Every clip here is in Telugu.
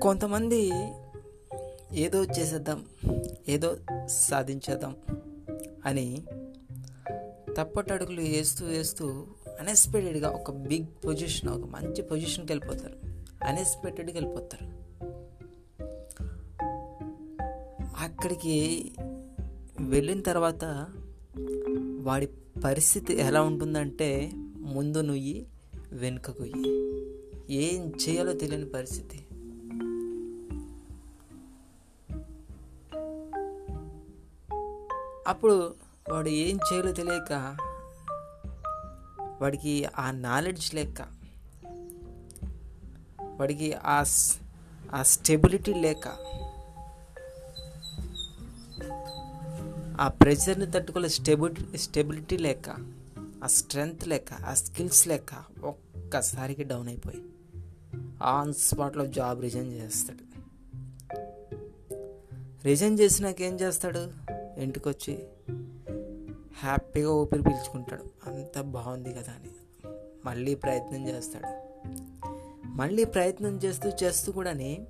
కొంతమంది ఏదో చేసేద్దాం ఏదో సాధించేద్దాం అని తప్పటడుగులు వేస్తూ వేస్తూ అన్ఎక్స్పెక్టెడ్గా ఒక బిగ్ పొజిషన్ ఒక మంచి పొజిషన్కి వెళ్ళిపోతారు. అన్ఎక్స్పెక్టెడ్గా వెళ్ళిపోతారు. అక్కడికి వెళ్ళిన తర్వాత వాడి పరిస్థితి ఎలా ఉంటుందంటే ముందు నుయ్యి వెనుకకు ఏం చేయాలో తెలియని పరిస్థితి. అప్పుడు వాడు ఏం చేయాలో తెలియక వాడికి ఆ నాలెడ్జ్ లేక వాడికి ఆ స్- ఆ స్టెబిలిటీ లేక ఆ ప్రెషర్ని తట్టుకోలే స్టెబిలిటీ స్టెబిలిటీ లేక ఆ స్ట్రెంగ్త్ లేక ఆ స్కిల్స్ లేక ఒక్కసారికి డౌన్ అయిపోయి ఆన్ స్పాట్లో జాబ్ రిజైన్ చేస్తాడు. రిజైన్ చేసినాక ఏం చేస్తాడు? ఇంటికి వచ్చి హ్యాపీగా ఊపిరి పీల్చుకుంటాడు. అంత బాగుంది కదా అని. మళ్ళీ ప్రయత్నం చేస్తాడు. మళ్ళీ ప్రయత్నం చేస్తూ చేస్తూ కూడాని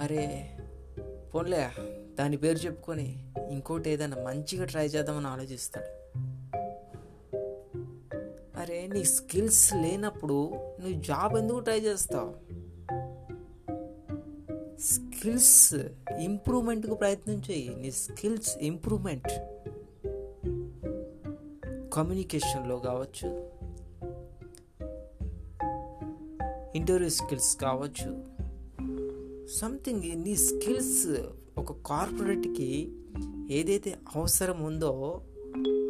అరే పోన్లే దాని పేరు చెప్పుకొని ఇంకోటి ఏదైనా మంచిగా ట్రై చేద్దామని ఆలోచిస్తాడు. అరే నీ స్కిల్స్ లేనప్పుడు నువ్వు జాబ్ ఎందుకు ట్రై చేస్తావు? స్కిల్స్ ఇంప్రూవ్మెంట్కు ప్రయత్నం చేయి నీ స్కిల్స్ ఇంప్రూవ్మెంట్. కమ్యూనికేషన్లో కావచ్చు. ఇంటర్వ్యూ స్కిల్స్ కావచ్చు. సంథింగ్ నీ స్కిల్స్ ఒక కార్పొరేట్కి ఏదైతే అవసరం ఉందో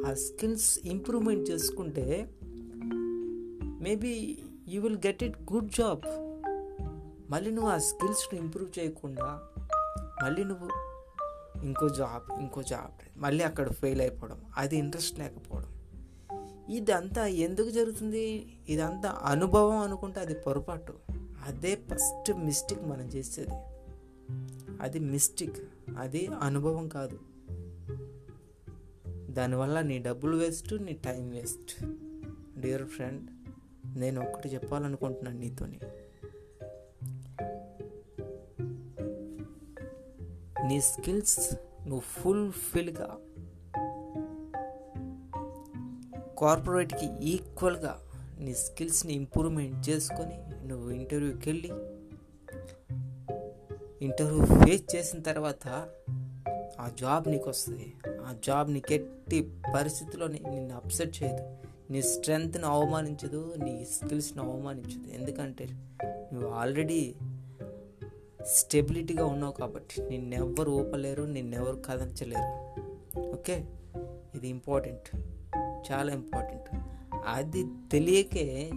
ఆ స్కిల్స్ ఇంప్రూవ్మెంట్ చేసుకుంటే maybe you will get it good job. మళ్ళీ నువ్వు ఆ స్కిల్స్ని ఇంప్రూవ్ చేయకుండా మళ్ళీ నువ్వు ఇంకో జాబ్ ఇంకో జాబ్ మళ్ళీ అక్కడ ఫెయిల్ అయిపోవడం అది ఇంట్రెస్ట్ లేకపోవడం. ఇదంతా ఎందుకు జరుగుతుంది? ఇదంతా అనుభవం అనుకుంటే అది పొరపాటు. అదే ఫస్ట్ మిస్టేక్ మనం చేసేది. అది మిస్టేక్ అది అనుభవం కాదు. దానివల్ల నీ డబ్బులు వేస్ట్ నీ టైం వేస్ట్. డియర్ ఫ్రెండ్ నేను ఒకటి చెప్పాలనుకుంటున్నాను నీతోని. నీ స్కిల్స్ నువ్వు ఫుల్ఫిల్గా కార్పొరేట్కి ఈక్వల్గా నీ స్కిల్స్ని ఇంప్రూవ్మెంట్ చేసుకొని నువ్వు ఇంటర్వ్యూకి వెళ్ళి ఇంటర్వ్యూ ఫేస్ చేసిన తర్వాత ఆ జాబ్ నీకు వస్తుంది ఆ జాబ్ నీకు ఎట్టి పరిస్థితిలో నిన్ను అప్సెట్ చేయదు. నీ స్ట్రెంగ్త్ని అవమానించదు నీ స్కిల్స్ని అవమానించదు. ఎందుకంటే నువ్వు ఆల్రెడీ స్టెబిలిటీగా ఉన్నావు కాబట్టి నిన్నెవ్వరు ఊపలేరు నిన్నెవరు కదల్చలేరు. ఓకే? ఇది ఇంపార్టెంట్. చాలా ఇంపార్టెంట్. అది తెలియకే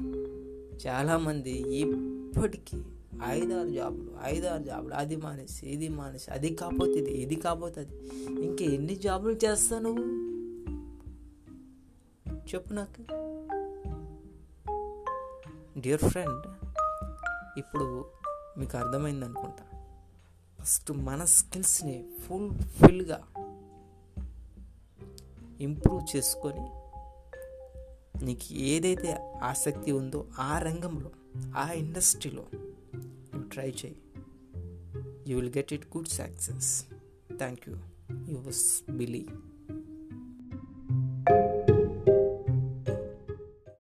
చాలామంది ఇప్పటికీ ఐదారు జాబులు ఐదారు జాబులు అది మానేసి ఇది మానేసి అది కాకపోతే ఇది ఇది కాకపోతే అది. ఇంకా ఎన్ని జాబులు చేస్తావు నువ్వు? చెప్పు నాకు. డియర్ ఫ్రెండ్ ఇప్పుడు మీకు అర్థమైంది అనుకుంటా. ఫస్ట్ మన స్కిల్స్ని ఫుల్ఫిల్గా ఇంప్రూవ్ చేసుకొని నీకు ఏదైతే ఆసక్తి ఉందో ఆ రంగంలో ఆ ఇండస్ట్రీలో నువ్వు ట్రై చేయి. You will get it good success thank you yours బిలీ